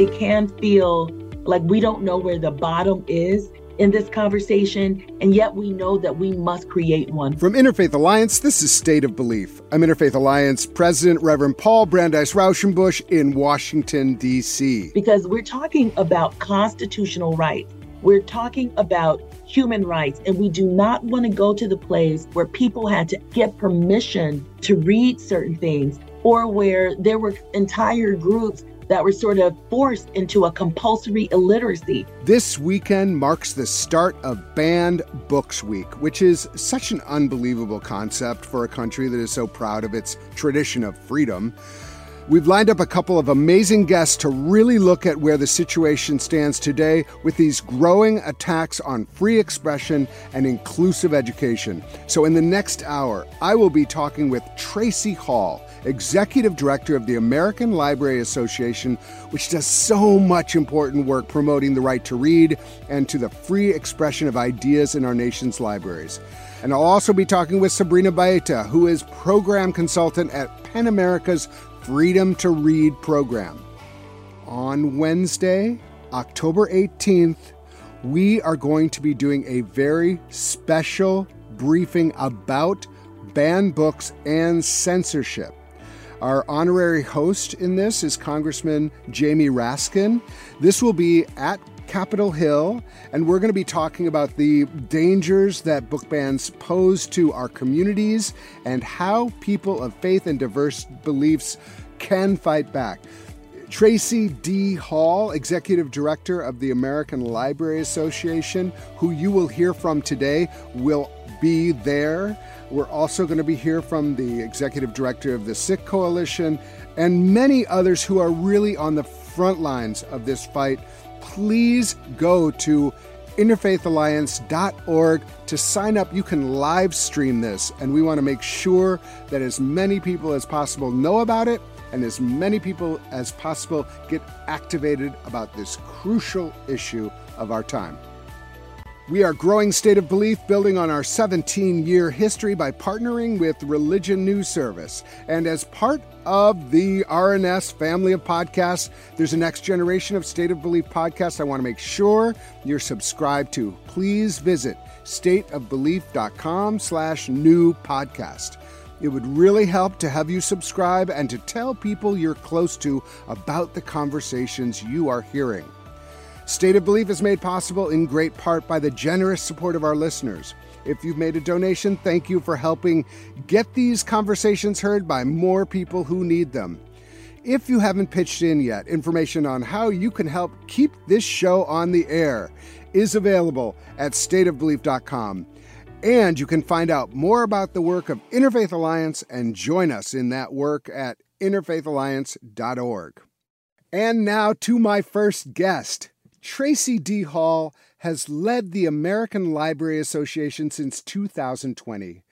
it can feel like we don't know where the bottom is in this conversation, and yet we know that we must create one. From Interfaith Alliance, this is State of Belief. I'm Interfaith Alliance President Reverend Paul Brandeis Raushenbush in Washington, D.C. Because we're talking about constitutional rights. We're talking about human rights, and we do not want to go to the place where people had to get permission to read certain things or where there were entire groups that were sort of forced into a compulsory illiteracy. This weekend marks the start of Banned Books Week, which is such an unbelievable concept for a country that is so proud of its tradition of freedom. We've lined up a couple of amazing guests to really look at where the situation stands today with these growing attacks on free expression and inclusive education. So, in the next hour, I will be talking with Tracie Hall, Executive Director of the American Library Association, which does so much important work promoting the right to read and to the free expression of ideas in our nation's libraries. And I'll also be talking with Sabrina Baêta, who is program consultant at PEN America's Freedom to Read program. On Wednesday, October 18th, we are going to be doing a very special briefing about banned books and censorship. Our honorary host in this is Congressman Jamie Raskin. This will be at Capitol Hill, and we're going to be talking about the dangers that book bans pose to our communities and how people of faith and diverse beliefs can fight back. Tracie D. Hall, Executive Director of the American Library Association, who you will hear from today, will be there. We're also going to be here from the Executive Director of the Sikh Coalition and many others who are really on the front lines of this fight please go to interfaithalliance.org to sign up. You can live stream this, and we want to make sure that as many people as possible know about it and as many people as possible get activated about this crucial issue of our time. We are growing State of Belief, building on our 17 year history by partnering with Religion News Service. And as part of the RNS family of podcasts, there's a next generation of State of Belief podcasts I want to make sure you're subscribed to. Please visit stateofbelief.com slash new podcast. It would really help to have you subscribe and to tell people you're close to about the conversations you are hearing. State of Belief is made possible in great part by the generous support of our listeners. If you've made a donation, thank you for helping get these conversations heard by more people who need them. If you haven't pitched in yet, information on how you can help keep this show on the air is available at stateofbelief.com. And you can find out more about the work of Interfaith Alliance and join us in that work at interfaithalliance.org. And now to my first guest. Tracie D. Hall has led the American Library Association since 2020.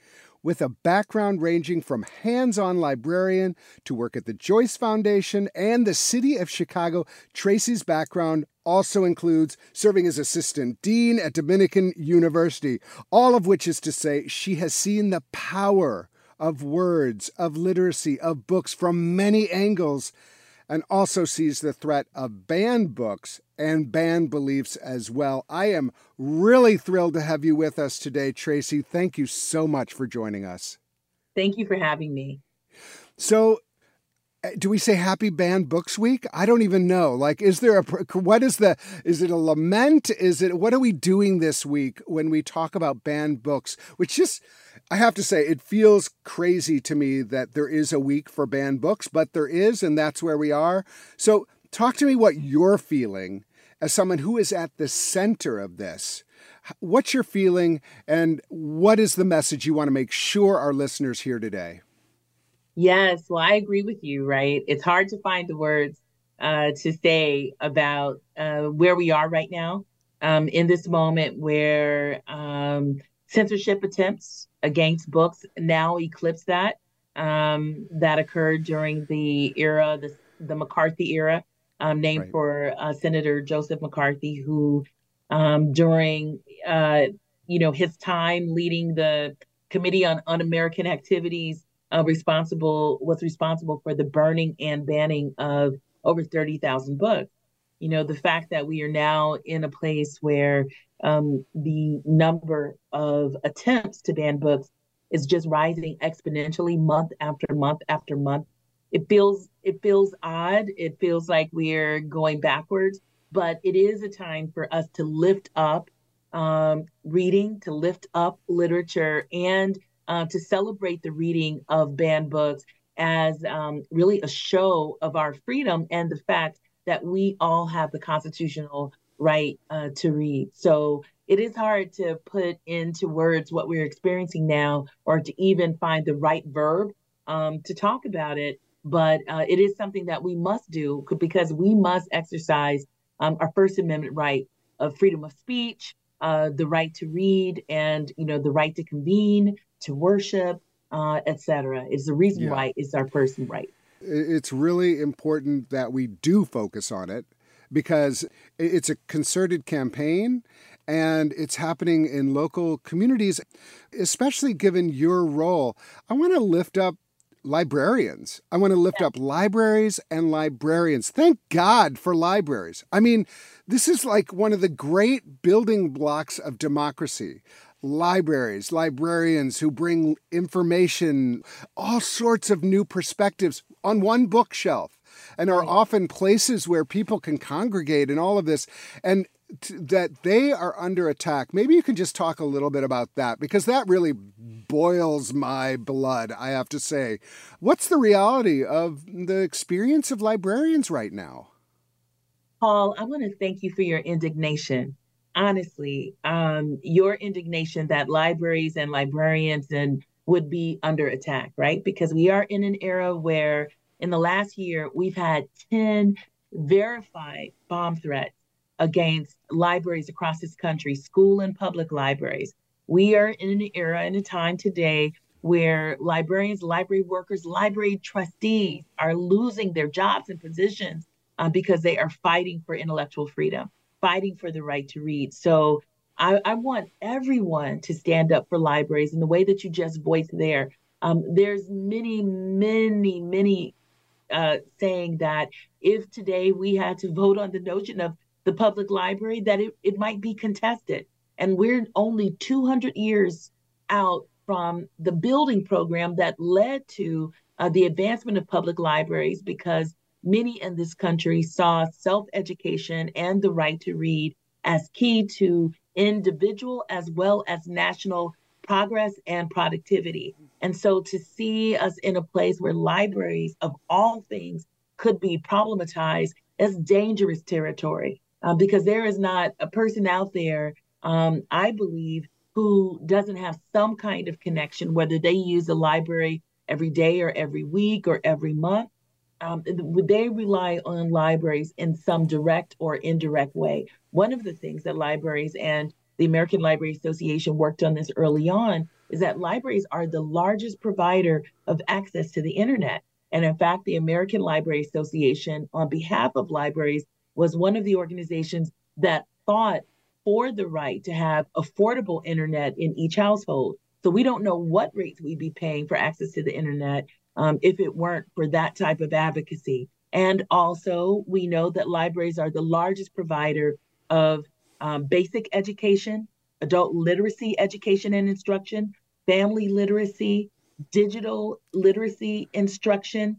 With a background ranging from hands on librarian to work at the Joyce Foundation and the City of Chicago, Tracie's background also includes serving as assistant dean at Dominican University, all of which is to say she has seen the power of words, of literacy, of books from many angles and also sees the threat of banned books and banned beliefs as well. I am really thrilled to have you with us today, Tracie. Thank you so much for joining us. Thank you for having me. So, do we say happy banned books week i don't even know like is there a what is the is it a lament is it what are we doing this week when we talk about banned books which just I have to say, it feels crazy to me that there is a week for banned books, but there is, and that's where we are. So, talk to me what you're feeling as someone who is at the center of this. What's your feeling, and what is the message you want to make sure our listeners hear today? Yes, well, I agree with you, right? It's hard to find the words uh, to say about uh, where we are right now um, in this moment where um, censorship attempts against books now eclipse that um, that occurred during the era, the, the McCarthy era, um, named right. for uh, Senator Joseph McCarthy, who um, during uh, you know his time leading the Committee on Un-American Activities, uh, responsible was responsible for the burning and banning of over thirty thousand books. You know, the fact that we are now in a place where um, the number of attempts to ban books is just rising exponentially month after month after month. It feels it feels odd. It feels like we're going backwards, but it is a time for us to lift up um, reading, to lift up literature, and uh, to celebrate the reading of banned books as um, really a show of our freedom and the fact that we all have the constitutional right uh, to read. So it is hard to put into words what we're experiencing now or to even find the right verb um, to talk about it. But uh, it is something that we must do because we must exercise um, our First Amendment right of freedom of speech, uh, the right to read, and you know the right to convene, to worship, uh, etc. It's the reason yeah. why it's our person right. It's really important that we do focus on it because it's a concerted campaign and it's happening in local communities, especially given your role. I want to lift up librarians. I want to lift up libraries and librarians. Thank God for libraries. I mean, this is like one of the great building blocks of democracy. Libraries, librarians who bring information, all sorts of new perspectives on one bookshelf and are often places where people can congregate and all of this. And that they are under attack. Maybe you can just talk a little bit about that because that really boils my blood, I have to say. What's the reality of the experience of librarians right now? Paul, I want to thank you for your indignation. Honestly, um, your indignation that libraries and librarians and would be under attack, right? Because we are in an era where in the last year we've had 10 verified bomb threats against libraries across this country, school and public libraries. We are in an era and a time today where librarians, library workers, library trustees are losing their jobs and positions uh, because they are fighting for intellectual freedom, fighting for the right to read. So I, I, want everyone to stand up for libraries in the way that you just voiced there. Um, there's many, many, many uh, saying that if today we had to vote on the notion of the public library that it, it might be contested. And we're only 200 years out from the building program that led to uh, the advancement of public libraries because many in this country saw self education and the right to read as key to individual as well as national progress and productivity. And so to see us in a place where libraries of all things could be problematized is dangerous territory uh, because there is not a person out there, um, I believe, who doesn't have some kind of connection, whether they use the library every day or every week or every month. Um, they rely on libraries in some direct or indirect way. One of the things that libraries and the American Library Association worked on this early on is that libraries are the largest provider of access to the internet. And in fact, the American Library Association, on behalf of libraries, was one of the organizations that fought for the right to have affordable internet in each household. So we don't know what rates we'd be paying for access to the internet um, if it weren't for that type of advocacy. And also, we know that libraries are the largest provider of um, basic education, adult literacy education and instruction, family literacy, digital literacy instruction,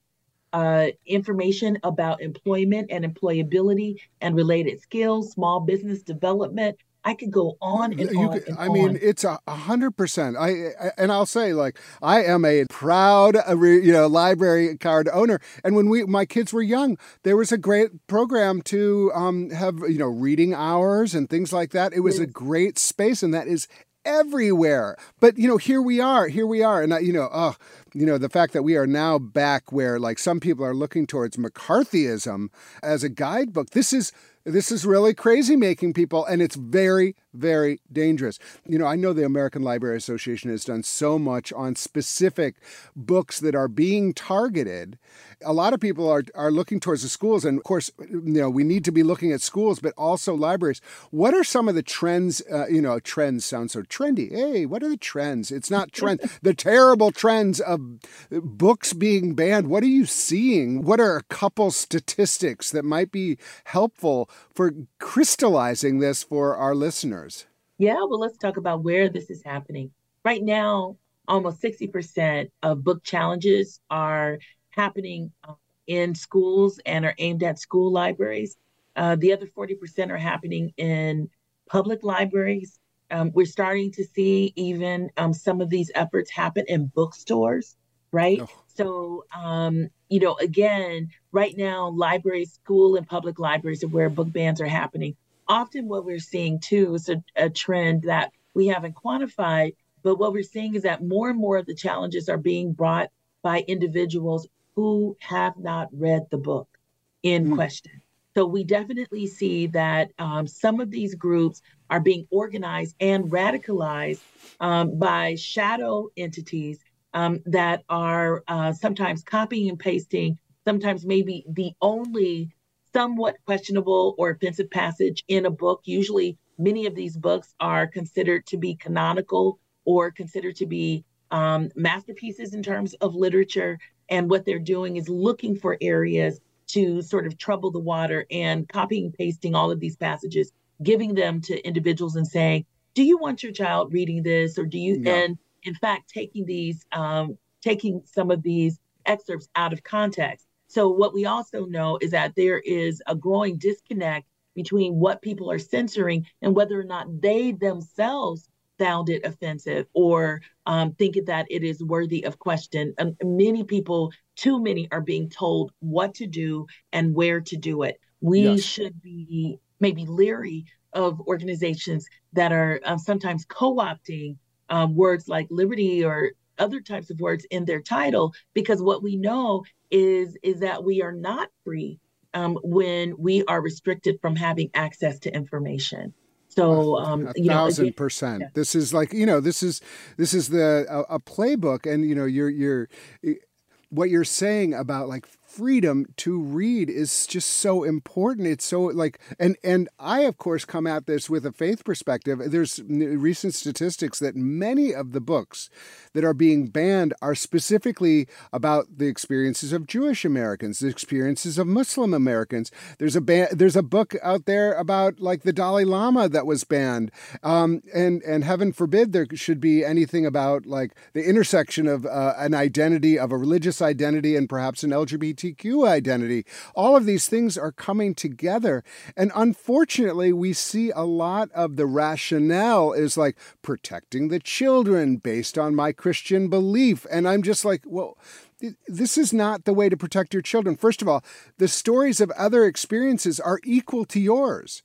uh, information about employment and employability and related skills, small business development. I could go on and you on. Could, and I on. mean, it's a hundred percent. I and I'll say, like, I am a proud, uh, you know, library card owner. And when we, my kids were young, there was a great program to um, have, you know, reading hours and things like that. It was a great space, and that is everywhere. But you know, here we are, here we are, and I, you know, oh, you know, the fact that we are now back where like some people are looking towards McCarthyism as a guidebook. This is this is really crazy making people, and it's very, very dangerous. You know, I know the American Library Association has done so much on specific books that are being targeted a lot of people are, are looking towards the schools. And of course, you know, we need to be looking at schools, but also libraries. What are some of the trends? Uh, you know, trends sound so trendy. Hey, what are the trends? It's not trends. the terrible trends of books being banned. What are you seeing? What are a couple statistics that might be helpful for crystallizing this for our listeners. Yeah, well, let's talk about where this is happening. Right now, almost 60% of book challenges are happening uh, in schools and are aimed at school libraries. Uh, the other 40% are happening in public libraries. Um, we're starting to see even um, some of these efforts happen in bookstores, right? Oh. So, um, you know, again, right now, libraries, school and public libraries are where book bans are happening. Often, what we're seeing too is a, a trend that we haven't quantified, but what we're seeing is that more and more of the challenges are being brought by individuals who have not read the book in mm. question. So we definitely see that um, some of these groups are being organized and radicalized um, by shadow entities um, that are uh, sometimes copying and pasting, sometimes maybe the only somewhat questionable or offensive passage in a book. Usually, many of these books are considered to be canonical or considered to be um, masterpieces in terms of literature. And what they're doing is looking for areas to sort of trouble the water and copying and pasting all of these passages, giving them to individuals and saying, Do you want your child reading this? Or do you, and in fact, taking these, um, taking some of these excerpts out of context. So, what we also know is that there is a growing disconnect between what people are censoring and whether or not they themselves found it offensive or um, think that it is worthy of question. Um, many people, too many, are being told what to do and where to do it. We yes. should be maybe leery of organizations that are uh, sometimes co opting um, words like liberty or other types of words in their title because what we know is is that we are not free um, when we are restricted from having access to information so um, a thousand know, percent. Yeah. This is like you know this is this is the a, a playbook, and you know you're you're what you're saying about like freedom to read is just so important. It's so like, and and I of course come at this with a faith perspective. There's recent statistics that many of the books that are being banned are specifically about the experiences of Jewish Americans, the experiences of Muslim Americans. There's a ban- there's a book out there about like the Dalai Lama that was banned, um, and and heaven forbid there should be anything about like the intersection of uh, an identity of a religious identity and perhaps an LGBT LGBTQ identity. All of these things are coming together. And unfortunately, we see a lot of the rationale is like protecting the children based on my Christian belief. And I'm just like, well, this is not the way to protect your children. First of all, the stories of other experiences are equal to yours.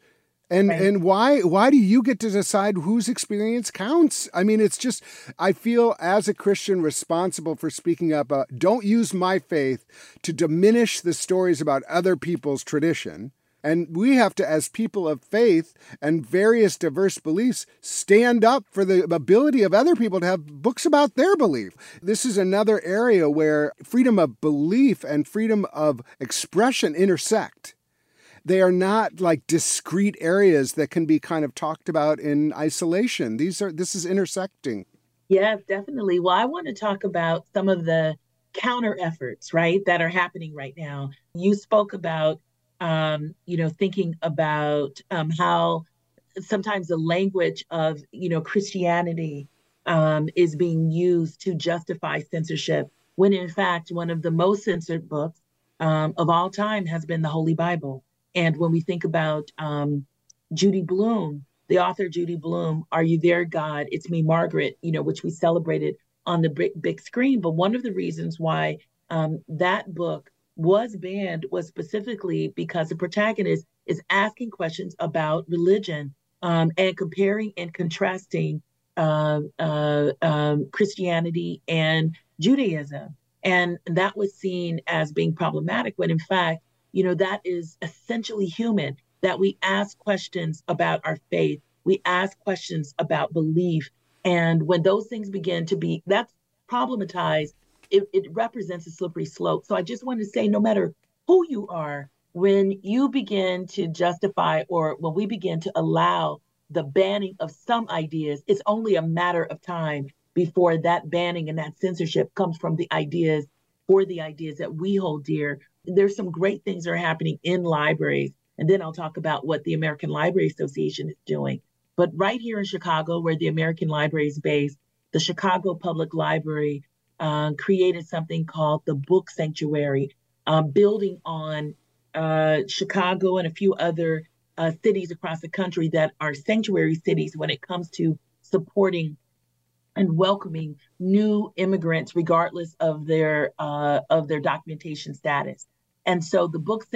And right. and why why do you get to decide whose experience counts? I mean, it's just I feel as a Christian responsible for speaking up. Uh, don't use my faith to diminish the stories about other people's tradition. And we have to, as people of faith and various diverse beliefs, stand up for the ability of other people to have books about their belief. This is another area where freedom of belief and freedom of expression intersect they are not like discrete areas that can be kind of talked about in isolation. These are this is intersecting. Yeah, definitely. Well, I want to talk about some of the counter efforts, right, that are happening right now. You spoke about, um, you know, thinking about um, how sometimes the language of, you know, Christianity um, is being used to justify censorship, when in fact, one of the most censored books um, of all time has been the Holy Bible. And when we think about um, Judy Blume, the author Judy Blume, Are You There, God? It's Me, Margaret, you know, which we celebrated on the big, big screen. But one of the reasons why um, that book was banned was specifically because the protagonist is asking questions about religion um, and comparing and contrasting uh, uh, um, Christianity and Judaism. And that was seen as being problematic when, in fact, you know, that is essentially human, that we ask questions about our faith, we ask questions about belief. And when those things begin to be, that's problematized, it, it represents a slippery slope. So I just want to say no matter who you are, when you begin to justify or when we begin to allow the banning of some ideas, it's only a matter of time before that banning and that censorship comes from the ideas or the ideas that we hold dear, there's some great things that are happening in libraries and then I'll talk about what the American Library Association is doing. But right here in Chicago, where the American Library is based, the Chicago Public Library uh, created something called the Book Sanctuary, uh, building on uh, Chicago and a few other uh, cities across the country that are sanctuary cities when it comes to supporting and welcoming new immigrants, regardless of their uh, of their documentation status. And so, the Book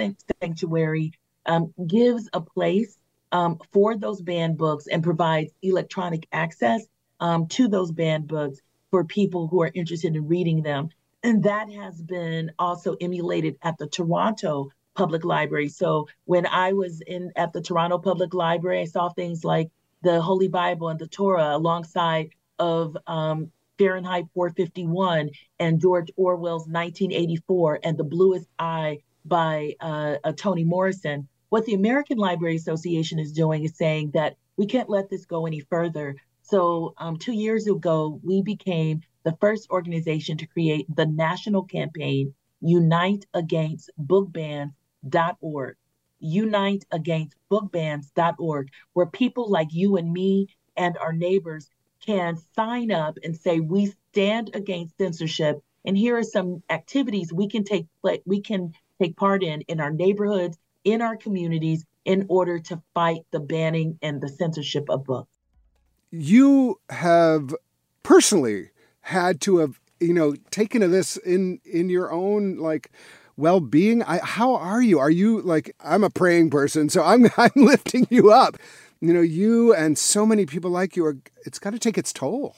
Sanctuary um, gives a place um, for those banned books and provides electronic access um, to those banned books for people who are interested in reading them. And that has been also emulated at the Toronto Public Library. So when I was in at the Toronto Public Library, I saw things like the Holy Bible and the Torah alongside of um, Fahrenheit 451 and George Orwell's 1984 and The Bluest Eye by uh, uh, Toni Morrison. What the American Library Association is doing is saying that we can't let this go any further. So, um, two years ago, we became the first organization to create the national campaign, Unite Against Book Bans.org. Unite Against Book Bans.org, where people like you and me and our neighbors can sign up and say, We stand against censorship. And here are some activities we can take we can take part in in our neighborhoods, in our communities, in order to fight the banning and the censorship of books. You have personally had to have, you know, taken to this in in your own like well-being. I, how are you? Are you like I'm a praying person, so I'm I'm lifting you up. You know, you and so many people like you are. It's got to take its toll.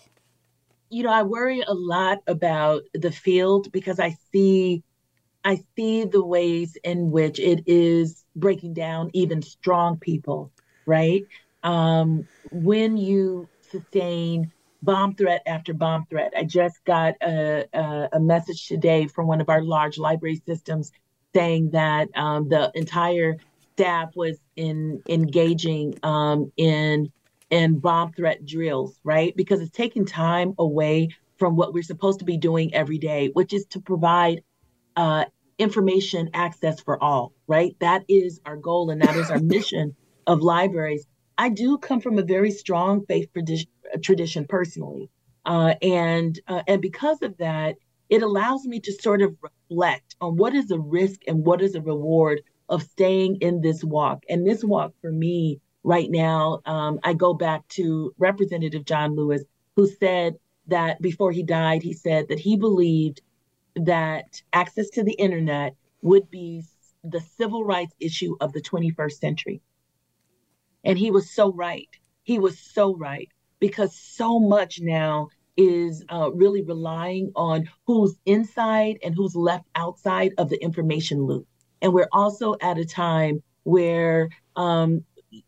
You know, I worry a lot about the field because I see I see the ways in which it is breaking down even strong people, right? Um, when you sustain bomb threat after bomb threat, I just got a, a, a, message today from one of our large library systems saying that um, the entire staff was in engaging um, in in bomb threat drills, right? Because it's taking time away from what we're supposed to be doing every day, which is to provide uh, information access for all, right? That is our goal and that is our mission of libraries. I do come from a very strong faith tradition personally. Uh, and uh, and because of that, it allows me to sort of reflect on what is the risk and what is the reward of staying in this walk. And this walk for me right now, um, I go back to Representative John Lewis, who said that before he died, he said that he believed that access to the internet would be the civil rights issue of the 21st century. And he was so right. He was so right because so much now is uh, really relying on who's inside and who's left outside of the information loop. And we're also at a time where um,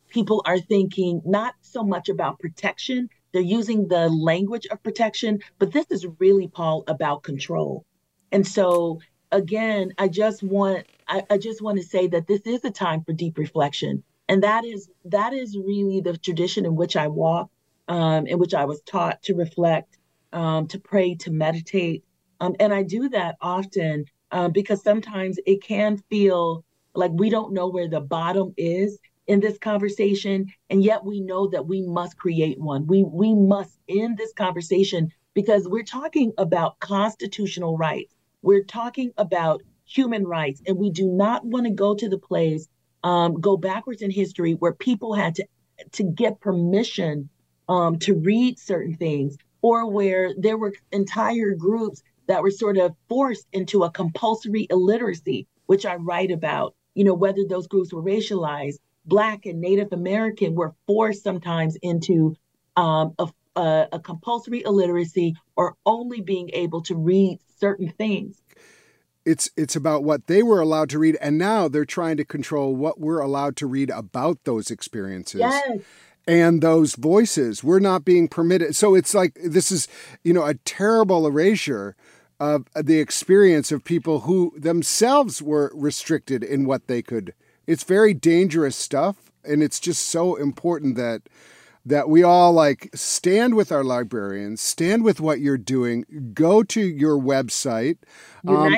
people are thinking not so much about protection, they're using the language of protection, but this is really, Paul, about control. And so again, I just want I, I just want to say that this is a time for deep reflection. And that is that is really the tradition in which I walk, um, in which I was taught to reflect, um, to pray, to meditate. Um, and I do that often uh, because sometimes it can feel like we don't know where the bottom is in this conversation and yet we know that we must create one. We we must end this conversation because we're talking about constitutional rights. We're talking about human rights, and we do not want to go to the place, um, go backwards in history where people had to to get permission um, to read certain things, or where there were entire groups that were sort of forced into a compulsory illiteracy, which I write about. You know, whether those groups were racialized, Black and Native American were forced sometimes into um, a, a, a compulsory illiteracy or only being able to read certain things. It's it's about what they were allowed to read, and now they're trying to control what we're allowed to read about those experiences. Yes and those voices we're not being permitted so it's like this is you know a terrible erasure of the experience of people who themselves were restricted in what they could it's very dangerous stuff and it's just so important that that we all like stand with our librarians, stand with what you're doing, go to your website. Um,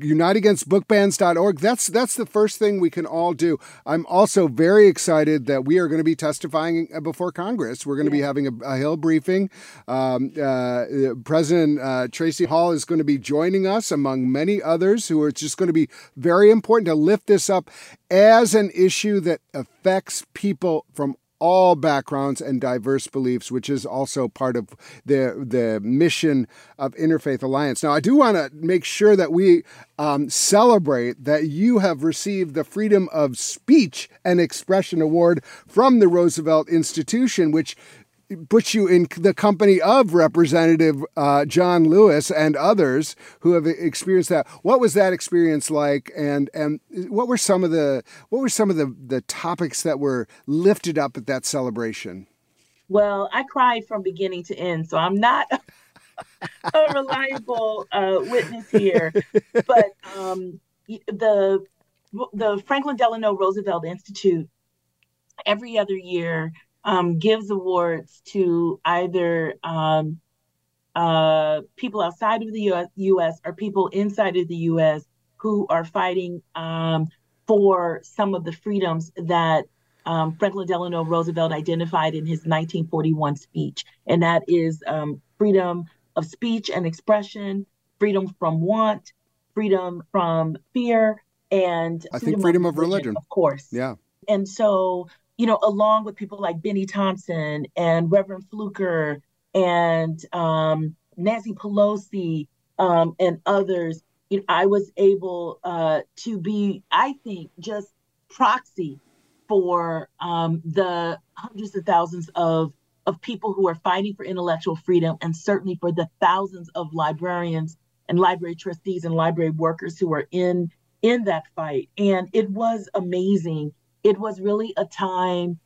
uniteagainstbookbans.org. That's that's the first thing we can all do. I'm also very excited that we are going to be testifying uh, before Congress. We're going to be having a, a Hill briefing. Um, uh, President uh, Tracie Hall is going to be joining us, among many others, who are just going to be very important to lift this up as an issue that affects people from all backgrounds and diverse beliefs, which is also part of the the mission of Interfaith Alliance. Now, I do want to make sure that we um, celebrate that you have received the Freedom of Speech and Expression Award from the Roosevelt Institution, which puts you in the company of Representative uh, John Lewis and others who have experienced that. What was that experience like, and and what were some of the what were some of the the topics that were lifted up at that celebration? Well, I cried from beginning to end, so I'm not a reliable uh, witness here. But um, the the Franklin Delano Roosevelt Institute every other year um, gives awards to either um, uh, people outside of the US, US, or people inside of the US who are fighting um, for some of the freedoms that um, Franklin Delano Roosevelt identified in his 1941 speech. And that is um, freedom of speech and expression, freedom from want, freedom from fear, and I think freedom of religion, of religion, of course. Yeah. And so you know, along with people like Bennie Thompson and Reverend Fluker and um, Nancy Pelosi um, and others, you know, I was able uh, to be, I think, just proxy for um, the hundreds of thousands of of people who are fighting for intellectual freedom, and certainly for the thousands of librarians and library trustees and library workers who are in in that fight. And it was amazing it was really a time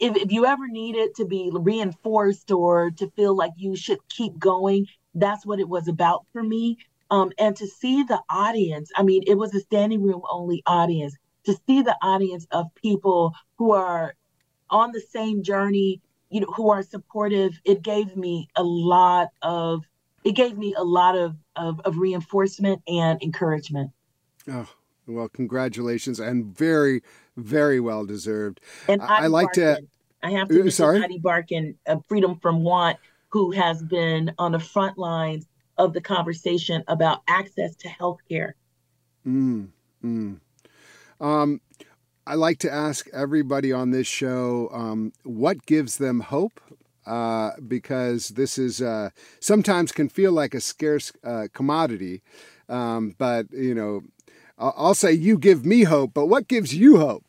if, if you ever needed to be reinforced or to feel like you should keep going that's what it was about for me. Um, and to see the audience i mean it was a standing room only audience. To see the audience of people who are on the same journey you know who are supportive it gave me a lot of it gave me a lot of of, of reinforcement and encouragement. Oh well congratulations and very very well deserved. And I, I like Barkan. to. I have to uh, mention sorry? Ady Barkan, uh, Freedom from Want, who has been on the front lines of the conversation about access to health care. Mm, mm. Um, I like to ask everybody on this show um, what gives them hope. Uh, because this is uh, sometimes can feel like a scarce uh, commodity, um, but you know, I'll say you give me hope. But what gives you hope?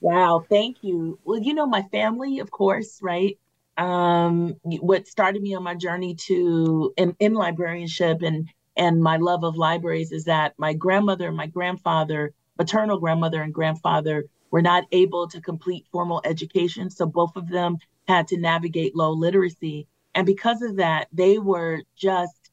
Wow, thank you. Well, you know, my family, of course, right? Um, what started me on my journey to in, in librarianship and and my love of libraries is that my grandmother and my grandfather, maternal grandmother and grandfather, were not able to complete formal education. So both of them had to navigate low literacy. And because of that, they were just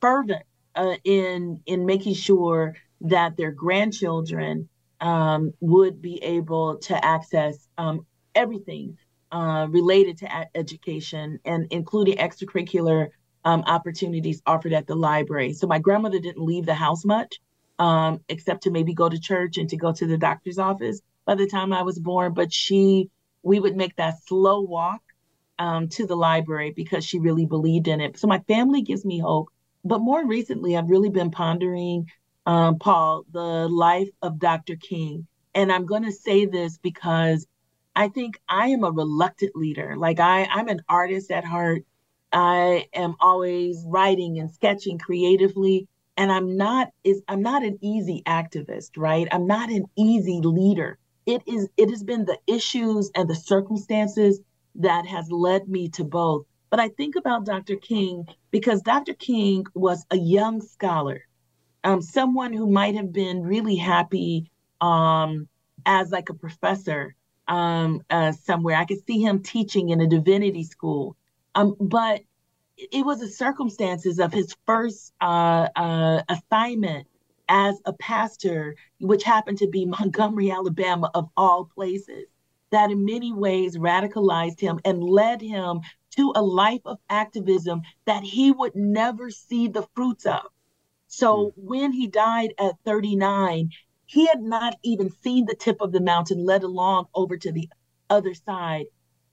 fervent uh, in in making sure that their grandchildren um, would be able to access um, everything uh, related to education and including extracurricular um, opportunities offered at the library. So my grandmother didn't leave the house much, um, except to maybe go to church and to go to the doctor's office by the time I was born. But she, we would make that slow walk um, to the library because she really believed in it. So my family gives me hope. But more recently, I've really been pondering um, Paul, the life of Dr. King. And I'm going to say this because I think I am a reluctant leader. Like I, I'm an artist at heart. I am always writing and sketching creatively. And I'm not is I'm not an easy activist, right? I'm not an easy leader. It is it has been the issues and the circumstances that has led me to both. But I think about Dr. King because Dr. King was a young scholar um, someone who might have been really happy um, as like a professor um, uh, somewhere. I could see him teaching in a divinity school. Um, but it was the circumstances of his first uh, uh, assignment as a pastor, which happened to be Montgomery, Alabama, of all places, that in many ways radicalized him and led him to a life of activism that he would never see the fruits of So mm-hmm. when he died at 39, he had not even seen the tip of the mountain, let alone over to the other side.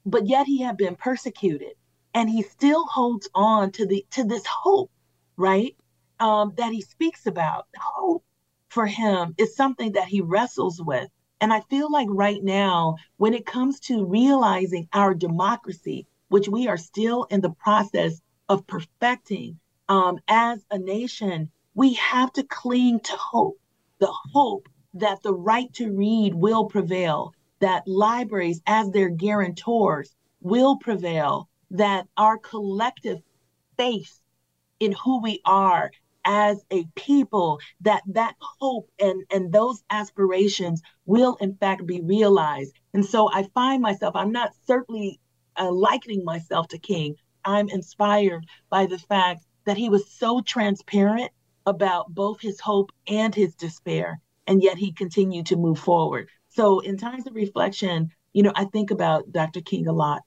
But yet he had been persecuted, and he still holds on to the to this hope, right? Um, that he speaks about. Hope for him is something that he wrestles with. And I feel like right now, when it comes to realizing our democracy, which we are still in the process of perfecting um, as a nation, we have to cling to hope the hope that the right to read will prevail, that libraries, as their guarantors, will prevail, that our collective faith in who we are as a people that that hope and and those aspirations will in fact be realized. And so i find myself i'm not certainly uh, likening myself to king i'm inspired by the fact that he was so transparent about both his hope and his despair and yet he continued to move forward so in times of reflection you know i think about dr king a lot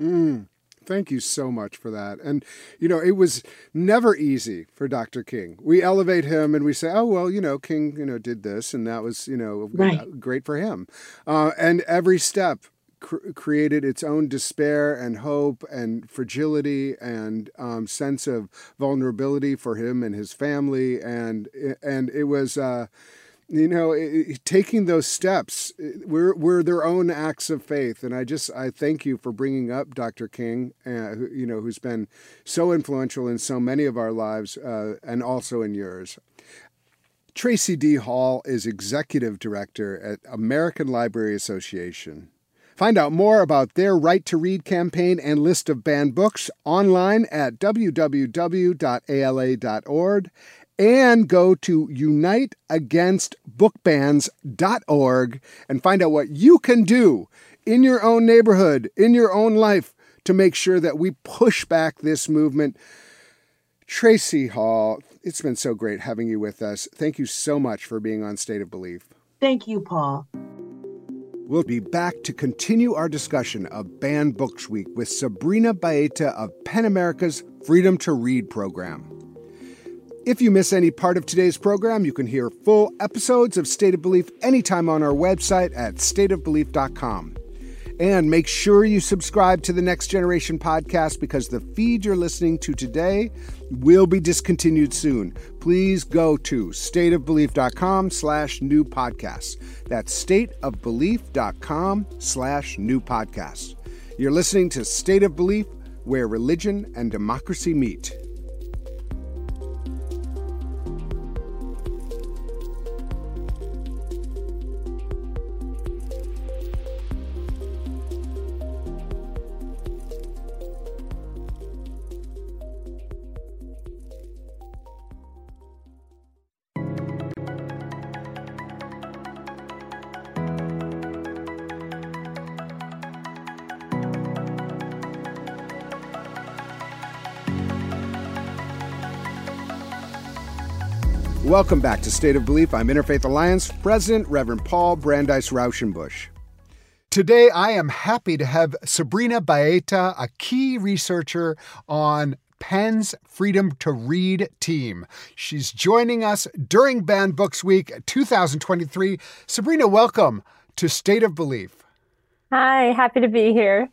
mm. Thank you so much for that. And, you know, it was never easy for Dr. King. We elevate him and we say, oh, well, you know, King, you know, did this and that was, you know, right. great for him. Uh, and every step cr- created its own despair and hope and fragility and um, sense of vulnerability for him and his family. And, and it was, uh, you know taking those steps were were their own acts of faith. And i just i thank you for bringing up dr king uh, who, you know who's been so influential in so many of our lives uh, and also in yours. Tracie d. Hall is executive director at american library association Find out more about their Right to Read campaign and list of banned books online at www.ala.org and go to uniteagainstbookbans.org and find out what you can do in your own neighborhood, in your own life, to make sure that we push back this movement. Tracie Hall, it's been so great having you with us. Thank you so much for being on State of Belief. Thank you, Paul. We'll be back to continue our discussion of Banned Books Week with Sabrina Baêta of PEN America's Freedom to Read program. If you miss any part of today's program, you can hear full episodes of State of Belief anytime on our website at stateofbelief.com. And make sure you subscribe to the Next Generation podcast because the feed you're listening to today will be discontinued soon. Please go to stateofbelief.com slash new podcasts. That's stateofbelief.com slash new podcasts. You're listening to State of Belief, where religion and democracy meet. Welcome back to State of Belief. I'm Interfaith Alliance President Reverend Paul Brandeis Raushenbush. Today, I am happy to have Sabrina Baêta, a key researcher on PEN's Freedom to Read team. She's joining us during Banned Books Week 2023. Sabrina, welcome to State of Belief. Hi, happy to be here.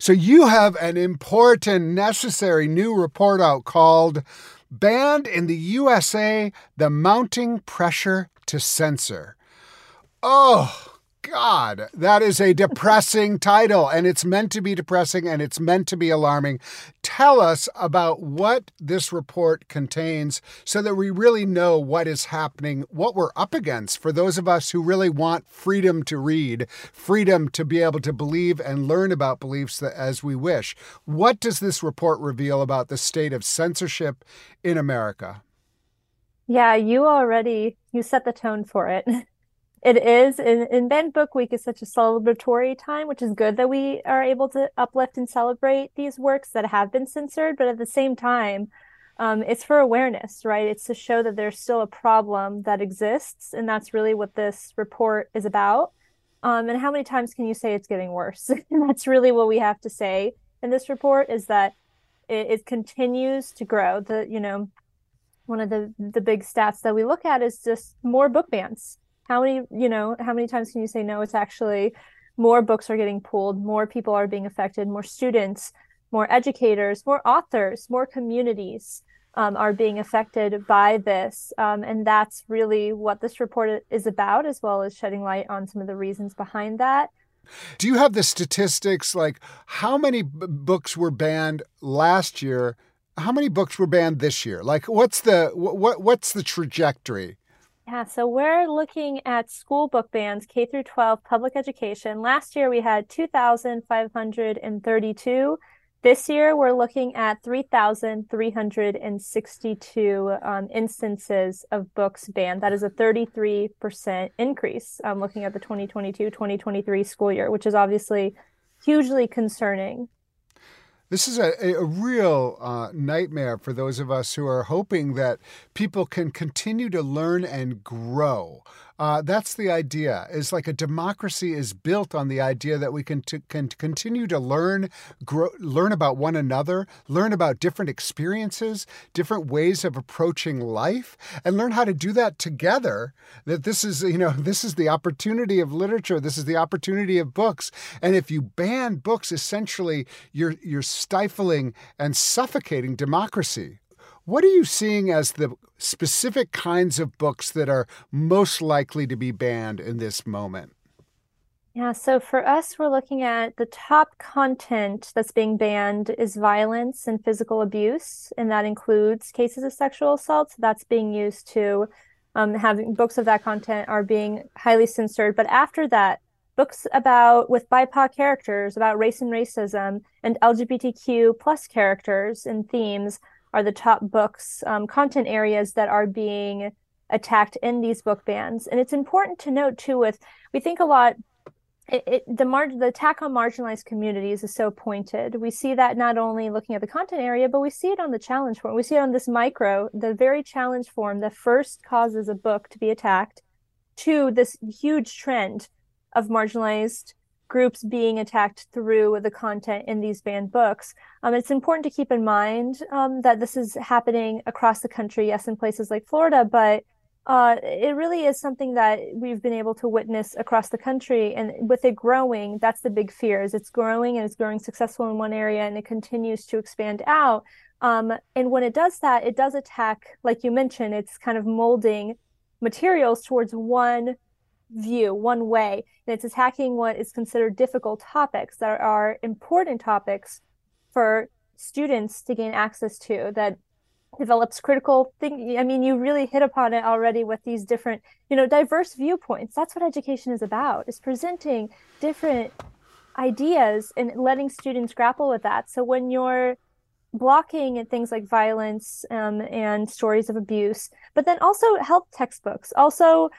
So, you have an important, necessary new report out called Banned in the USA, the mounting pressure to censor. Oh, God, that is a depressing title, and it's meant to be depressing and it's meant to be alarming. Tell us about what this report contains so that we really know what is happening, what we're up against for those of us who really want freedom to read, freedom to be able to believe and learn about beliefs as we wish. What does this report reveal about the state of censorship in America? Yeah, you already you set the tone for it. It is, and, and Banned Book Week is such a celebratory time, which is good that we are able to uplift and celebrate these works that have been censored. But at the same time, um, it's for awareness, right? It's to show that there's still a problem that exists, and that's really what this report is about. Um, and how many times can you say it's getting worse? and that's really what we have to say in this report is that it, it continues to grow. The you know one of the the big stats that we look at is just more book bans. How many, you know, how many times can you say no? It's actually more books are getting pulled, more people are being affected, more students, more educators, more authors, more communities um, are being affected by this. Um, and that's really what this report is about, as well as shedding light on some of the reasons behind that. Do you have the statistics like how many b- books were banned last year? How many books were banned this year? Like what's the what what's the trajectory? Yeah, so we're looking at school book bans, K through 12 public education. Last year we had 2,532 this year, we're looking at 3,362 um, instances of books banned. That is a 33% increase um, looking at the 2022 2023 school year, which is obviously hugely concerning. This is a, a real uh, nightmare for those of us who are hoping that people can continue to learn and grow. Uh, that's the idea. Is like a democracy is built on the idea that we can t- can continue to learn, grow, learn about one another, learn about different experiences, different ways of approaching life, and learn how to do that together. That this is you know this is the opportunity of literature. This is the opportunity of books. And if you ban books, essentially you're you're stifling and suffocating democracy. What are you seeing as the specific kinds of books that are most likely to be banned in this moment? Yeah, so for us, we're looking at the top content that's being banned is violence and physical abuse, and that includes cases of sexual assault. So that's being used to um, having books of that content are being highly censored. But after that, books about with BIPOC characters about race and racism and LGBTQ plus characters and themes are the top books, um, content areas that are being attacked in these book bans. And it's important to note too, with we think a lot. It, it, the mar- the attack on marginalized communities is so pointed. We see that not only looking at the content area, but we see it on the challenge form. We see it on this micro, the very challenge form that first causes a book to be attacked, to this huge trend of marginalized groups being attacked through the content in these banned books. Um, it's important to keep in mind um, that this is happening across the country, yes, in places like Florida, but uh, it really is something that we've been able to witness across the country. And with it growing, that's the big fear is it's growing and it's growing successful in one area and it continues to expand out. Um, and when it does that, it does attack, like you mentioned, it's kind of molding materials towards one view, one way, and it's attacking what is considered difficult topics that are important topics for students to gain access to that develops critical thinking. I mean, you really hit upon it already with these different, you know, diverse viewpoints. That's what education is about, is presenting different ideas and letting students grapple with that. So when you're blocking and things like violence um, and stories of abuse, but then also health textbooks, also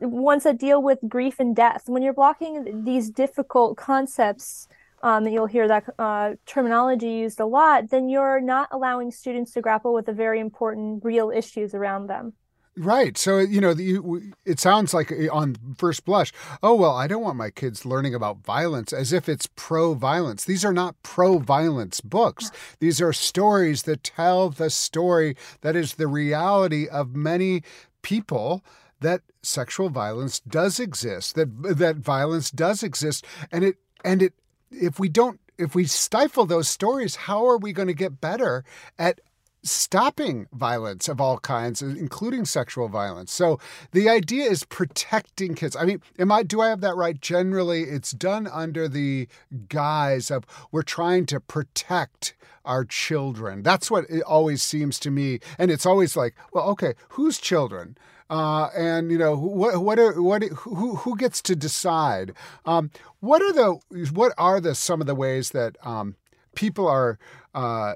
ones that deal with grief and death. When you're blocking these difficult concepts, um, you'll hear that uh, terminology used a lot, then you're not allowing students to grapple with the very important real issues around them. Right. So, you know, you, it sounds like eh, on first blush, oh, well, I don't want my kids learning about violence as if it's pro violence. These are not pro violence books. These are stories that tell the story that is the reality of many people that sexual violence does exist, that that violence does exist, and it and it if we don't if we stifle those stories, how are we going to get better at stopping violence of all kinds, including sexual violence. So the idea is protecting kids. I mean, am I do I have that right? Generally, it's done under the guise of we're trying to protect our children. That's what it always seems to me. And it's always like, well, okay, whose children? Uh, and you know what what are, what who who gets to decide? Um, what are the what are the some of the ways that um, people are uh,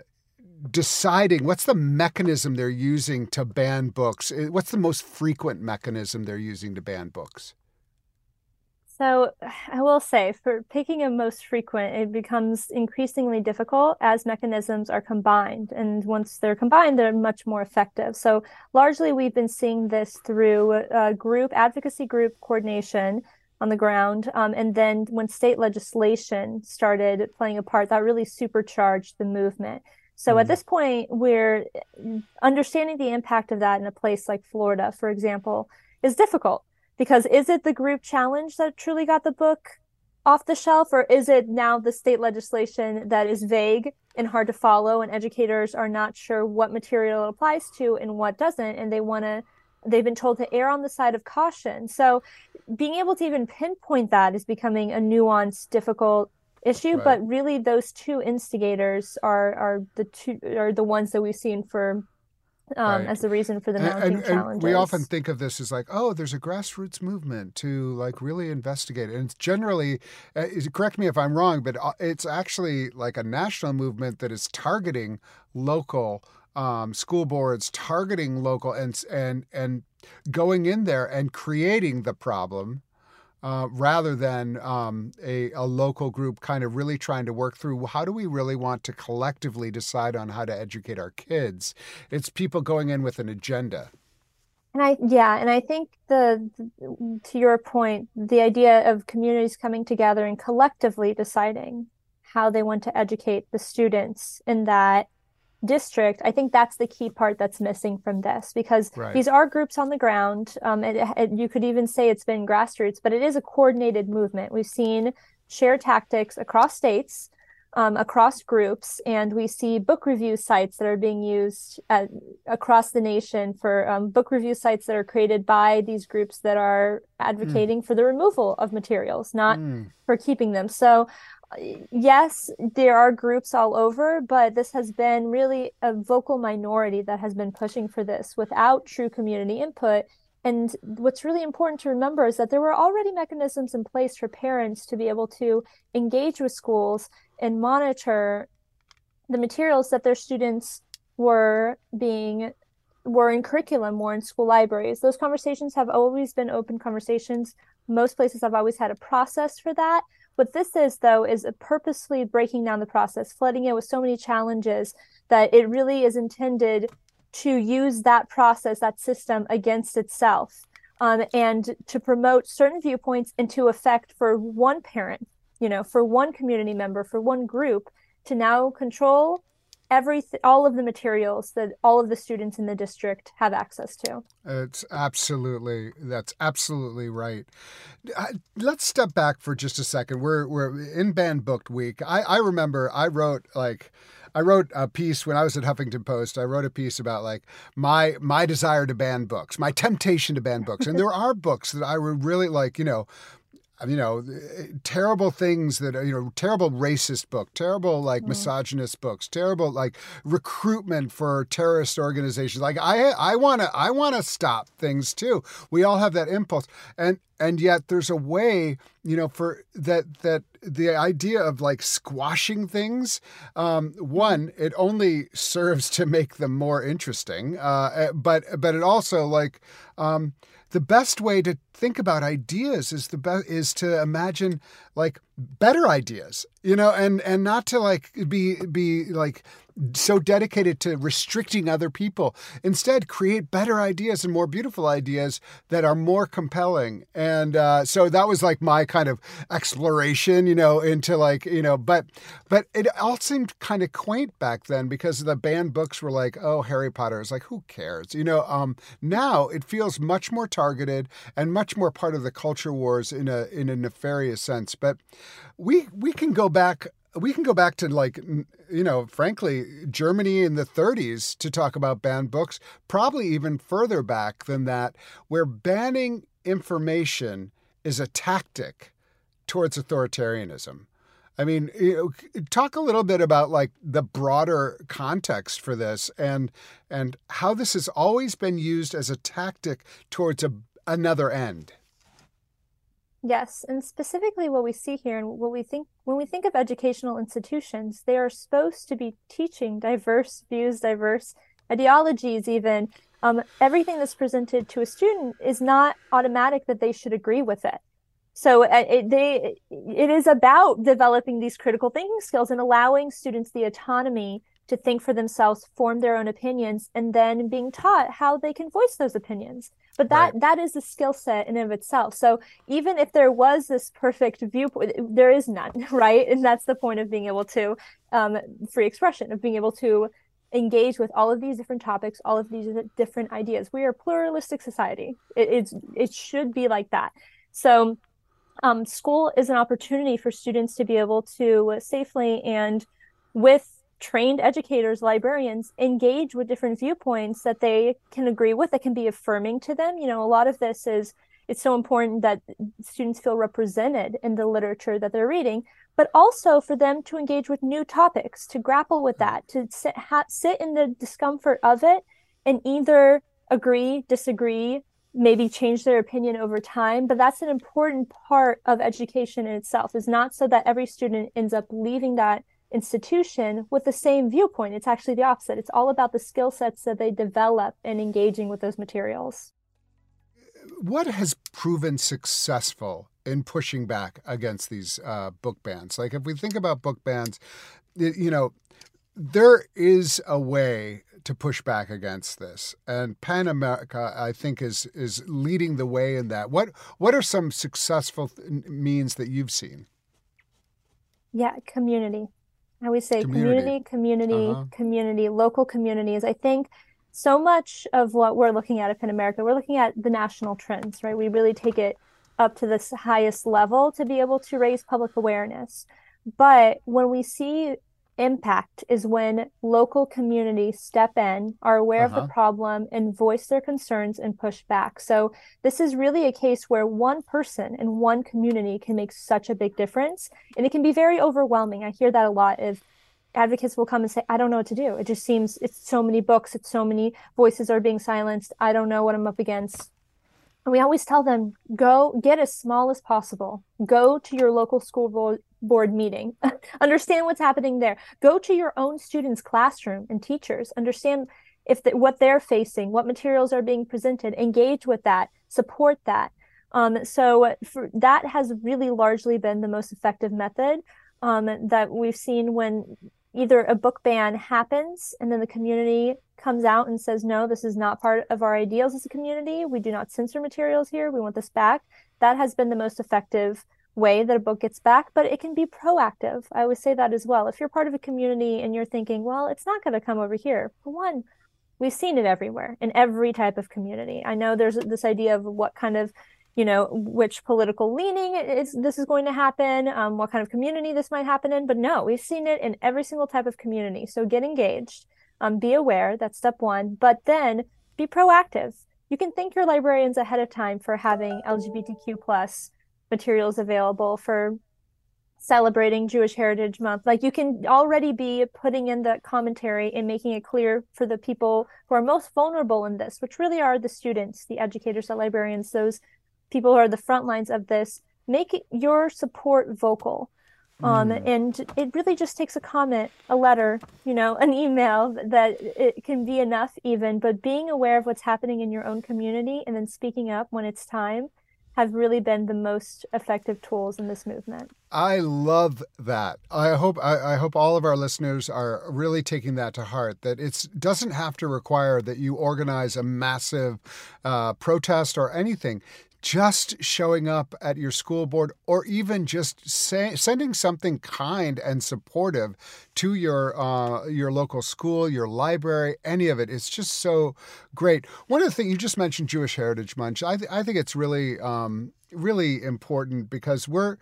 deciding? What's the mechanism they're using to ban books? What's the most frequent mechanism they're using to ban books? So I will say for picking a most frequent, it becomes increasingly difficult as mechanisms are combined. And once they're combined, they're much more effective. So largely we've been seeing this through a group advocacy group coordination on the ground. Um, and then when state legislation started playing a part, that really supercharged the movement. So mm. at this point, we're understanding the impact of that in a place like Florida, for example, is difficult because is it the group challenge that truly got the book off the shelf, or is it now the state legislation that is vague and hard to follow, and educators are not sure what material it applies to and what doesn't, and they want to they've been told to err on the side of caution. So being able to even pinpoint that is becoming a nuanced, difficult issue right. but really those two instigators are are the two are the ones that we've seen for um, right. as the reason for the mounting and, and, challenges. And we often think of this as like, oh, there's a grassroots movement to like really investigate it. And it's generally, uh, correct me if I'm wrong, but uh, it's actually like a national movement that is targeting local um, school boards, targeting local and and and going in there and creating the problem uh, rather than um, a, a local group kind of really trying to work through how do we really want to collectively decide on how to educate our kids. It's people going in with an agenda. And I, yeah, and I think the, to your point, the idea of communities coming together and collectively deciding how they want to educate the students in that district, I think that's the key part that's missing from this because right. these are groups on the ground. Um, it, it, you could even say it's been grassroots, but it is a coordinated movement. We've seen shared tactics across states, um, across groups, and we see book review sites that are being used at, across the nation for um, book review sites that are created by these groups that are advocating mm. for the removal of materials, not mm. for keeping them. So yes, there are groups all over, but this has been really a vocal minority that has been pushing for this without true community input. And what's really important to remember is that there were already mechanisms in place for parents to be able to engage with schools and monitor the materials that their students were being were in curriculum or in school libraries. Those conversations have always been open conversations. Most places have always had a process for that. What this is, though, is purposely breaking down the process, flooding it with so many challenges that it really is intended to use that process, that system against itself, um, and to promote certain viewpoints into effect for one parent, you know, for one community member, for one group to now control every all of the materials that all of the students in the district have access to. It's absolutely that's absolutely right. Let's step back for just a second. We're we're in banned booked week. I I remember I wrote like I wrote a piece when I was at Huffington Post. I wrote a piece about like my my desire to ban books, my temptation to ban books, and there are books that I would really like. You know, you know, terrible things that are, you know, terrible racist book, terrible like mm. misogynist books, terrible like recruitment for terrorist organizations. Like I, I want to, I want to stop things too. We all have that impulse, and and yet there's a way, you know, for that that the idea of like squashing things. Um, one, it only serves to make them more interesting, uh, eh, but but it also like. Um, the best way to think about ideas is the best is to imagine like better ideas you know and and not to like be be like so dedicated to restricting other people. Instead create better ideas and more beautiful ideas that are more compelling. And uh, so that was like my kind of exploration you know into like you know but but it all seemed kind of quaint back then because the banned books were like oh harry potter. Is like who cares? You know um now it feels much more targeted and much more part of the culture wars in a in a nefarious sense. But we we can go back we can go back to like you know frankly germany in the 30s to talk about banned books probably even further back than that where banning information is a tactic towards authoritarianism. I mean you know, talk a little bit about like the broader context for this and and how this has always been used as a tactic towards a, another end Yes, and specifically what we see here and what we think when we think of educational institutions, they are supposed to be teaching diverse views, diverse ideologies, even. Um, everything that's presented to a student is not automatic that they should agree with it. So uh, it, they, it is about developing these critical thinking skills and allowing students the autonomy to think for themselves, form their own opinions, and then being taught how they can voice those opinions. But that right. that is a skill set in of itself. So even if there was this perfect viewpoint there is none right? And that's the point of being able to um, free expression of being able to engage with all of these different topics all of these different ideas. We are a pluralistic society. It, it's it should be like that. So um, school is an opportunity for students to be able to safely and with trained educators, librarians engage with different viewpoints that they can agree with, that can be affirming to them. You know, a lot of this is it's so important that students feel represented in the literature that they're reading, but also for them to engage with new topics, to grapple with that, to sit, ha- sit in the discomfort of it and either agree, disagree, maybe change their opinion over time but that's an important part of education in itself is not so that every student ends up leaving that institution with the same viewpoint. It's actually the opposite. It's all about the skill sets that they develop in engaging with those materials. What has proven successful in pushing back against these uh, book bans? Like, if we think about book bans, you know, there is a way to push back against this, and PEN America, I think, is is leading the way in that. What what are some successful th- means that you've seen? Yeah, community. I would say community, community, community, uh-huh. community, local communities. I think so much of what we're looking at in America, we're looking at the national trends, right? We really take it up to this highest level to be able to raise public awareness. But when we see impact is when local communities step in, are aware uh-huh. of the uh-huh. problem, and voice their concerns and push back. So, this is really a case where one person in one community can make such a big difference. And it can be very overwhelming. I hear that a lot of advocates will come and say, I don't know what to do. It just seems it's so many books, it's so many voices are being silenced. I don't know what I'm up against. And we always tell them go get as small as possible. Go to your local school board meeting. Understand what's happening there. Go to your own students classroom and teachers. Understand if the, what they're facing what materials are being presented. Engage with that. Support that. Um, so for, that has really largely been the most effective method um, that we've seen when either a book ban happens and then the community comes out and says no this is not part of our ideals as a community. We do not censor materials here. We want this back. That has been the most effective way that a book gets back, but it can be proactive. I always say that as well. If you're part of a community and you're thinking, well, it's not going to come over here, for one, we've seen it everywhere in every type of community. I know there's this idea of what kind of you know which political leaning is this is going to happen um, what kind of community this might happen in but no we've seen it in every single type of community so get engaged um, be aware that's step one but then be proactive you can thank your librarians ahead of time for having lgbtq plus materials available for celebrating Jewish Heritage Month. Like you can already be putting in the commentary and making it clear for the people who are most vulnerable in this, which really are the students, the educators, the librarians, those people who are the front lines of this. Make your support vocal. Um, mm. And it really just takes a comment, a letter, you know, an email that it can be enough, even. But being aware of what's happening in your own community and then speaking up when it's time have really been the most effective tools in this movement. I love that. I hope I, I, hope all of our listeners are really taking that to heart. That it doesn't have to require that you organize a massive uh, protest or anything just showing up at your school board or even just say, sending something kind and supportive to your uh, your local school, your library, any of it. It's just so great. One of the things you just mentioned Jewish Heritage Month. I, th- I think it's really um, really important because we're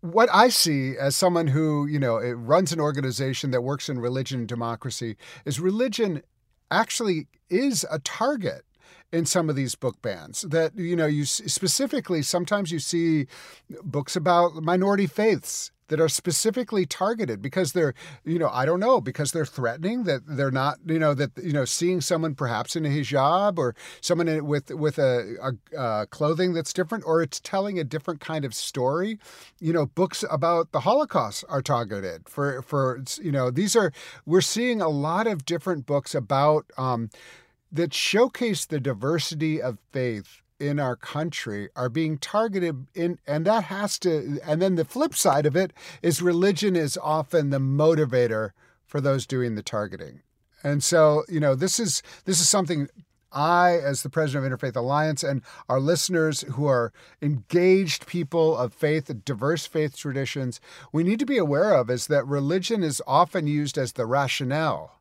what I see as someone who, you know, runs an organization that works in religion and democracy is religion actually is a target in some of these book bans that you know you specifically sometimes you see books about minority faiths that are specifically targeted because they're you know i don't know because they're threatening that they're not you know that you know seeing someone perhaps in a hijab or someone with with a, a, a, clothing that's different or it's telling a different kind of story. You know books about the holocaust are targeted for for you know these are we're seeing a lot of different books about um, that showcase the diversity of faith in our country are being targeted in and that has to and then the flip side of it is religion is often the motivator for those doing the targeting. And so you know this is this is something I, as the president of Interfaith Alliance, and our listeners who are engaged people of faith, diverse faith traditions, we need to be aware of is that religion is often used as the rationale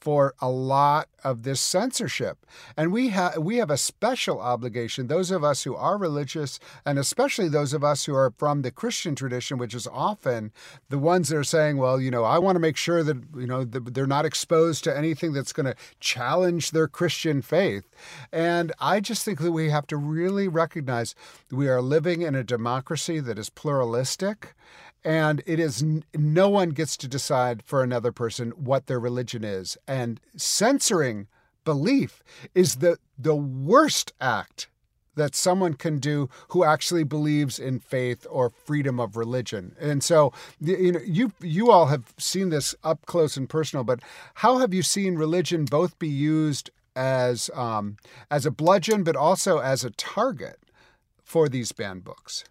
for a lot of this censorship. And we have we have a special obligation, those of us who are religious, and especially those of us who are from the Christian tradition, which is often the ones that are saying, well, you know, I want to make sure that, you know, they're not exposed to anything that's going to challenge their Christian faith. And I just think that we have to really recognize we are living in a democracy that is pluralistic and it is no one gets to decide for another person what their religion is and censoring belief is the the worst act that someone can do who actually believes in faith or freedom of religion. And so you know you you all have seen this up close and personal but how have you seen religion both be used as um, as a bludgeon but also as a target for these banned books?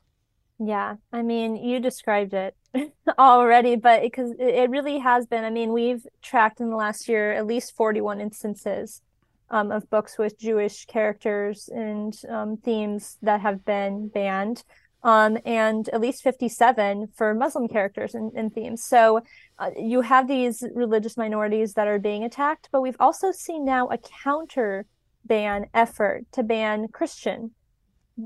Yeah, I mean, you described it already, but because it, it really has been. I mean, we've tracked in the last year at least 41 instances um, of books with Jewish characters and um, themes that have been banned, um, and at least 57 for Muslim characters and, and themes. So uh, you have these religious minorities that are being attacked, but we've also seen now a counter ban effort to ban Christian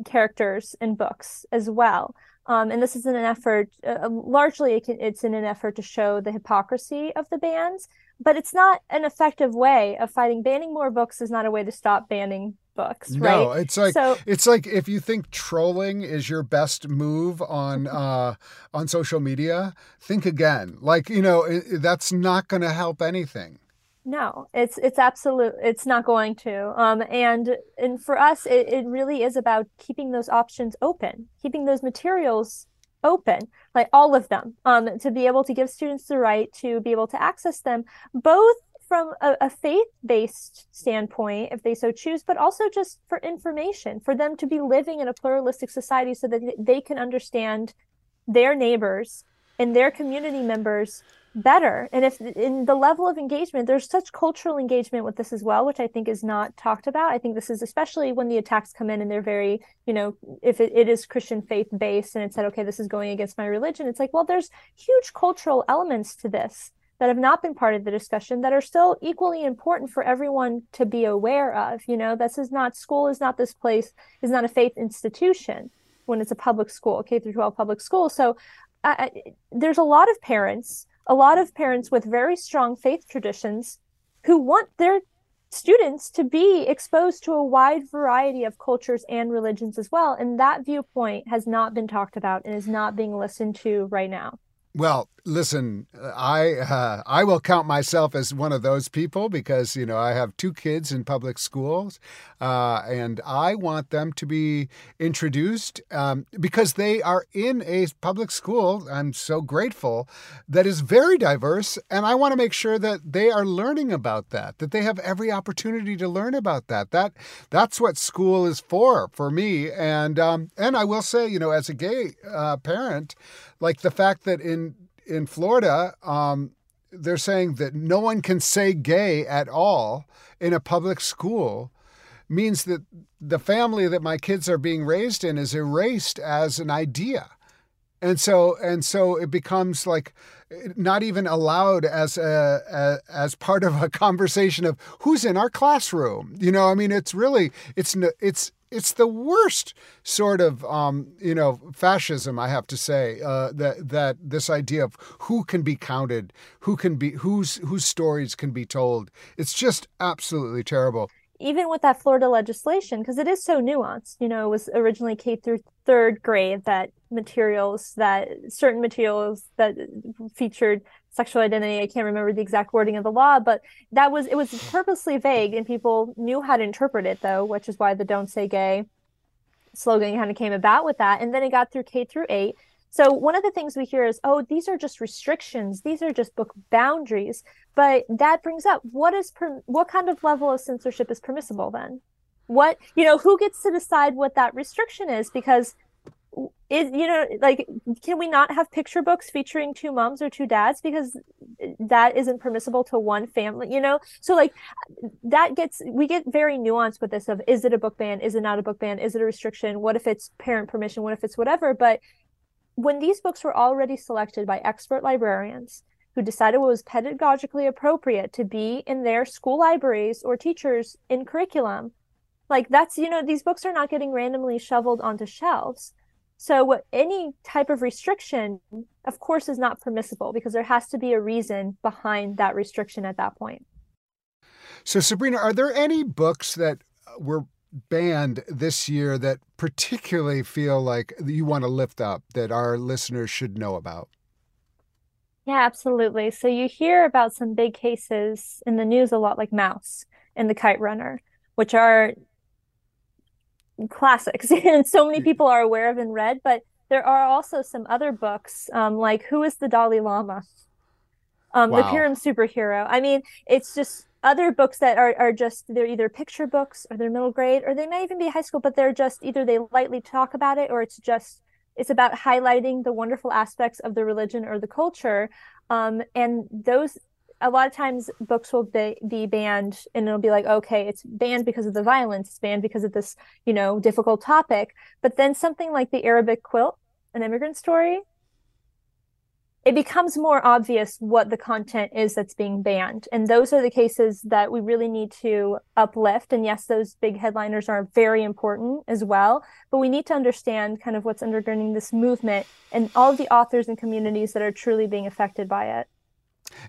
characters in books as well. Um, and this is in an effort, uh, largely it's in an effort to show the hypocrisy of the bans, but it's not an effective way of fighting. Banning more books is not a way to stop banning books, right? No, it's like so, it's like if you think trolling is your best move on uh, on social media, think again. Like you know, it, that's not going to help anything. No, it's it's absolute. It's not going to. Um, and and for us, it, it really is about keeping those options open, keeping those materials open, like all of them, um, to be able to give students the right to be able to access them, both from a, a faith-based standpoint, if they so choose, but also just for information, for them to be living in a pluralistic society, so that they can understand their neighbors and their community members better. And if in the level of engagement there's such cultural engagement with this as well which i think is not talked about. I think this is especially when the attacks come in and they're very you know if it, it is christian faith based and it said okay this is going against my religion it's like well there's huge cultural elements to this that have not been part of the discussion that are still equally important for everyone to be aware of you know? This is not school is not this place is not a faith institution when it's a public school k through 12 public school. So uh, there's a lot of parents a lot of parents with very strong faith traditions who want their students to be exposed to a wide variety of cultures and religions as well. And that viewpoint has not been talked about and is not being listened to right now. Well, listen, I uh, I will count myself as one of those people because you know I have two kids in public schools, uh, and I want them to be introduced um, because they are in a public school. I'm so grateful that is very diverse, and I want to make sure that they are learning about that, that they have every opportunity to learn about that. That that's what school is for for me, and um, and I will say, you know, as a gay uh, parent like the fact that in in Florida, um, they're saying that no one can say gay at all in a public school means that the family that my kids are being raised in is erased as an idea. And so and so it becomes like not even allowed as a, a, as part of a conversation of who's in our classroom. You know i mean it's really it's it's it's the worst sort of um, you know fascism I have to say uh, that that this idea of who can be counted, who can be whose whose stories can be told. It's just absolutely terrible. Even with that Florida legislation, because it is so nuanced, you know, it was originally K through third grade that materials that certain materials that featured sexual identity. I can't remember the exact wording of the law, but that was it was purposely vague, and people knew how to interpret it though, which is why the "Don't Say Gay" slogan kind of came about with that. And then it got through K through eight. So one of the things we hear is, "Oh, these are just restrictions. These are just book boundaries." But that brings up what is per- what kind of level of censorship is permissible then? What you know, who gets to decide what that restriction is? Because is you know like can we not have picture books featuring two moms or two dads? Because that isn't permissible to one family you know? So like that gets we get very nuanced with this of is it a book ban? Is it not a book ban? Is it a restriction? What if it's parent permission? What if it's whatever? But when these books were already selected by expert librarians who decided what was pedagogically appropriate to be in their school libraries or teachers in curriculum like that's you know these books are not getting randomly shoveled onto shelves so what any type of restriction of course is not permissible because there has to be a reason behind that restriction at that point. So sabrina are there any books that uh, were banned this year that particularly feel like you want to lift up that our listeners should know about? Yeah absolutely. So you hear about some big cases in the news a lot like Maus and the kite runner which are classics and so many people are aware of and read but there are also some other books um, like who is the dalai lama? Um, wow. the Purim superhero. I mean it's just other books that are, are just they're either picture books or they're middle grade or they may even be high school but they're just either they lightly talk about it or it's just it's about highlighting the wonderful aspects of the religion or the culture. Um, and those a lot of times books will be, be banned and it'll be like okay it's banned because of the violence it's banned because of this you know difficult topic. But then something like the arabic quilt an immigrant story it becomes more obvious what the content is that's being banned. And those are the cases that we really need to uplift. And yes those big headliners are very important as well. But we need to understand kind of what's undergirding this movement and all the authors and communities that are truly being affected by it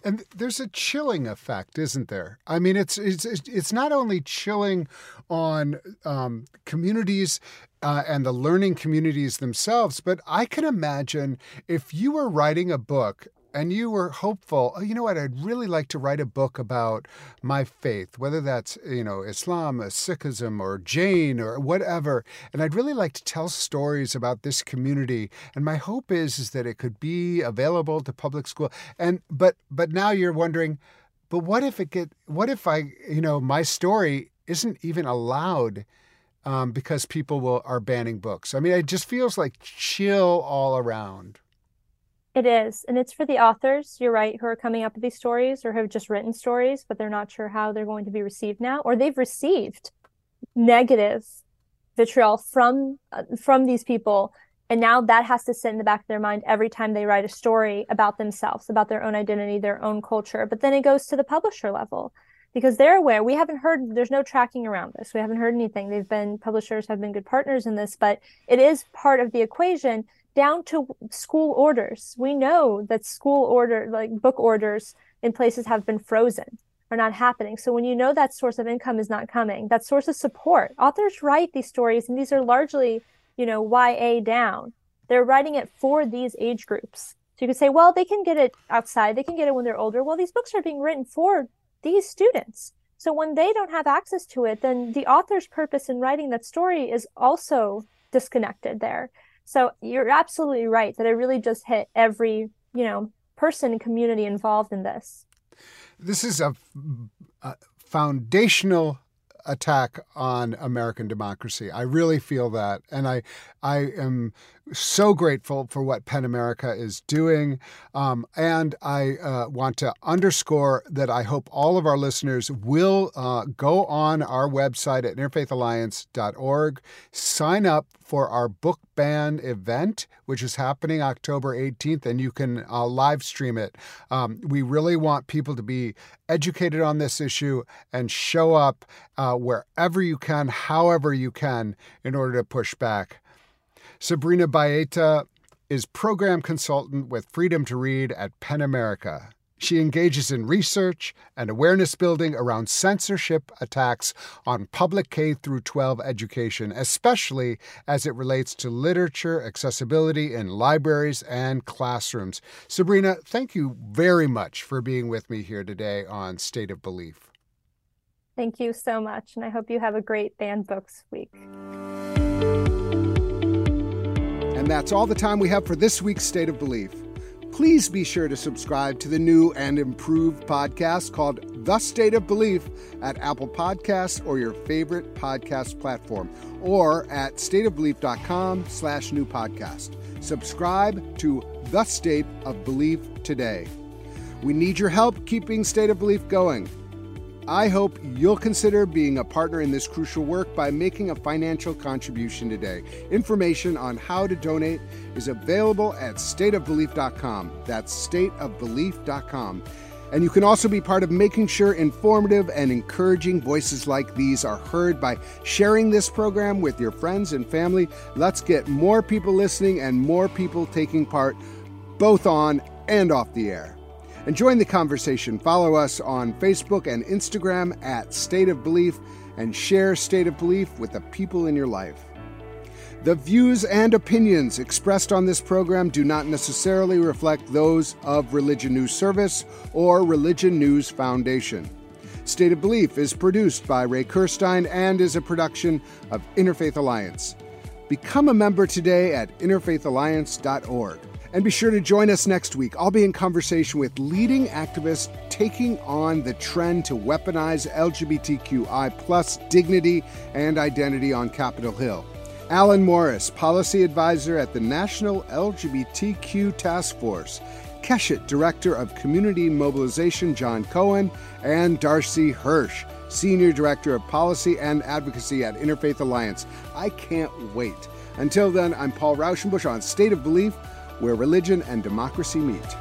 and there's a chilling effect, isn't there? I mean, it's it's it's not only chilling on um, communities uh, and the learning communities themselves, but I can imagine if you were writing a book and you were hopeful, oh, you know what, I'd really like to write a book about my faith, whether that's, you know, Islam, or Sikhism, or Jain, or whatever. And I'd really like to tell stories about this community. And my hope is, is that it could be available to public school. And, but, but now you're wondering, but what if it get, what if I, you know, my story isn't even allowed um, because people will are banning books. I mean, it just feels like chill all around. It is. And it's for the authors, you're right, who are coming up with these stories or have just written stories, but they're not sure how they're going to be received now, or they've received negative vitriol from uh, from these people and now that has to sit in the back of their mind every time they write a story about themselves about their own identity their own culture but then it goes to the publisher level because they're aware we haven't heard there's no tracking around this we haven't heard anything they've been publishers have been good partners in this but it is part of the equation down to school orders. We know that school order, like book orders in places have been frozen, are not happening. So when you know that source of income is not coming, that source of support, authors write these stories, and these are largely, you know, YA down. They're writing it for these age groups. So you could say, well, they can get it outside, they can get it when they're older. Well, these books are being written for these students. So when they don't have access to it, then the author's purpose in writing that story is also disconnected there. So you're absolutely right that it really just hit every, you know, person and community involved in this. This is a, a foundational attack on American democracy. I really feel that, and I I am so grateful for what PEN America is doing. Um, and I uh, want to underscore that I hope all of our listeners will uh, go on our website at interfaithalliance.org, sign up for our book ban event, which is happening October 18th, and you can uh, live stream it. Um, we really want people to be educated on this issue and show up uh, wherever you can, however you can, in order to push back. Sabrina Baêta is program consultant with Freedom to Read at PEN America. She engages in research and awareness building around censorship attacks on public K through 12 education, especially as it relates to literature accessibility in libraries and classrooms. Sabrina, thank you very much for being with me here today on State of Belief. Thank you so much, and I hope you have a great banned books week. And that's all the time we have for this week's State of Belief. Please be sure to subscribe to the new and improved podcast called The State of Belief at Apple Podcasts or your favorite podcast platform, or at stateofbelief.com slash new podcast. Subscribe to The State of Belief today. We need your help keeping State of Belief going. I hope you'll consider being a partner in this crucial work by making a financial contribution today. Information on how to donate is available at stateofbelief.com. That's stateofbelief.com. And you can also be part of making sure informative and encouraging voices like these are heard by sharing this program with your friends and family. Let's get more people listening and more people taking part, both on and off the air. And join the conversation. Follow us on Facebook and Instagram at State of Belief and share State of Belief with the people in your life. The views and opinions expressed on this program do not necessarily reflect those of Religion News Service or Religion News Foundation. State of Belief is produced by Ray Kirstein and is a production of Interfaith Alliance. Become a member today at interfaithalliance.org. And be sure to join us next week. I'll be in conversation with leading activists taking on the trend to weaponize LGBTQI plus dignity and identity on Capitol Hill. Alan Morris, policy advisor at the National LGBTQ Task Force. Keshet, Director of Community Mobilization John Cohen, and Darcy Hirsch, Senior Director of Policy and Advocacy at Interfaith Alliance. I can't wait. Until then, I'm Paul Raushenbush on State of Belief where religion and democracy meet.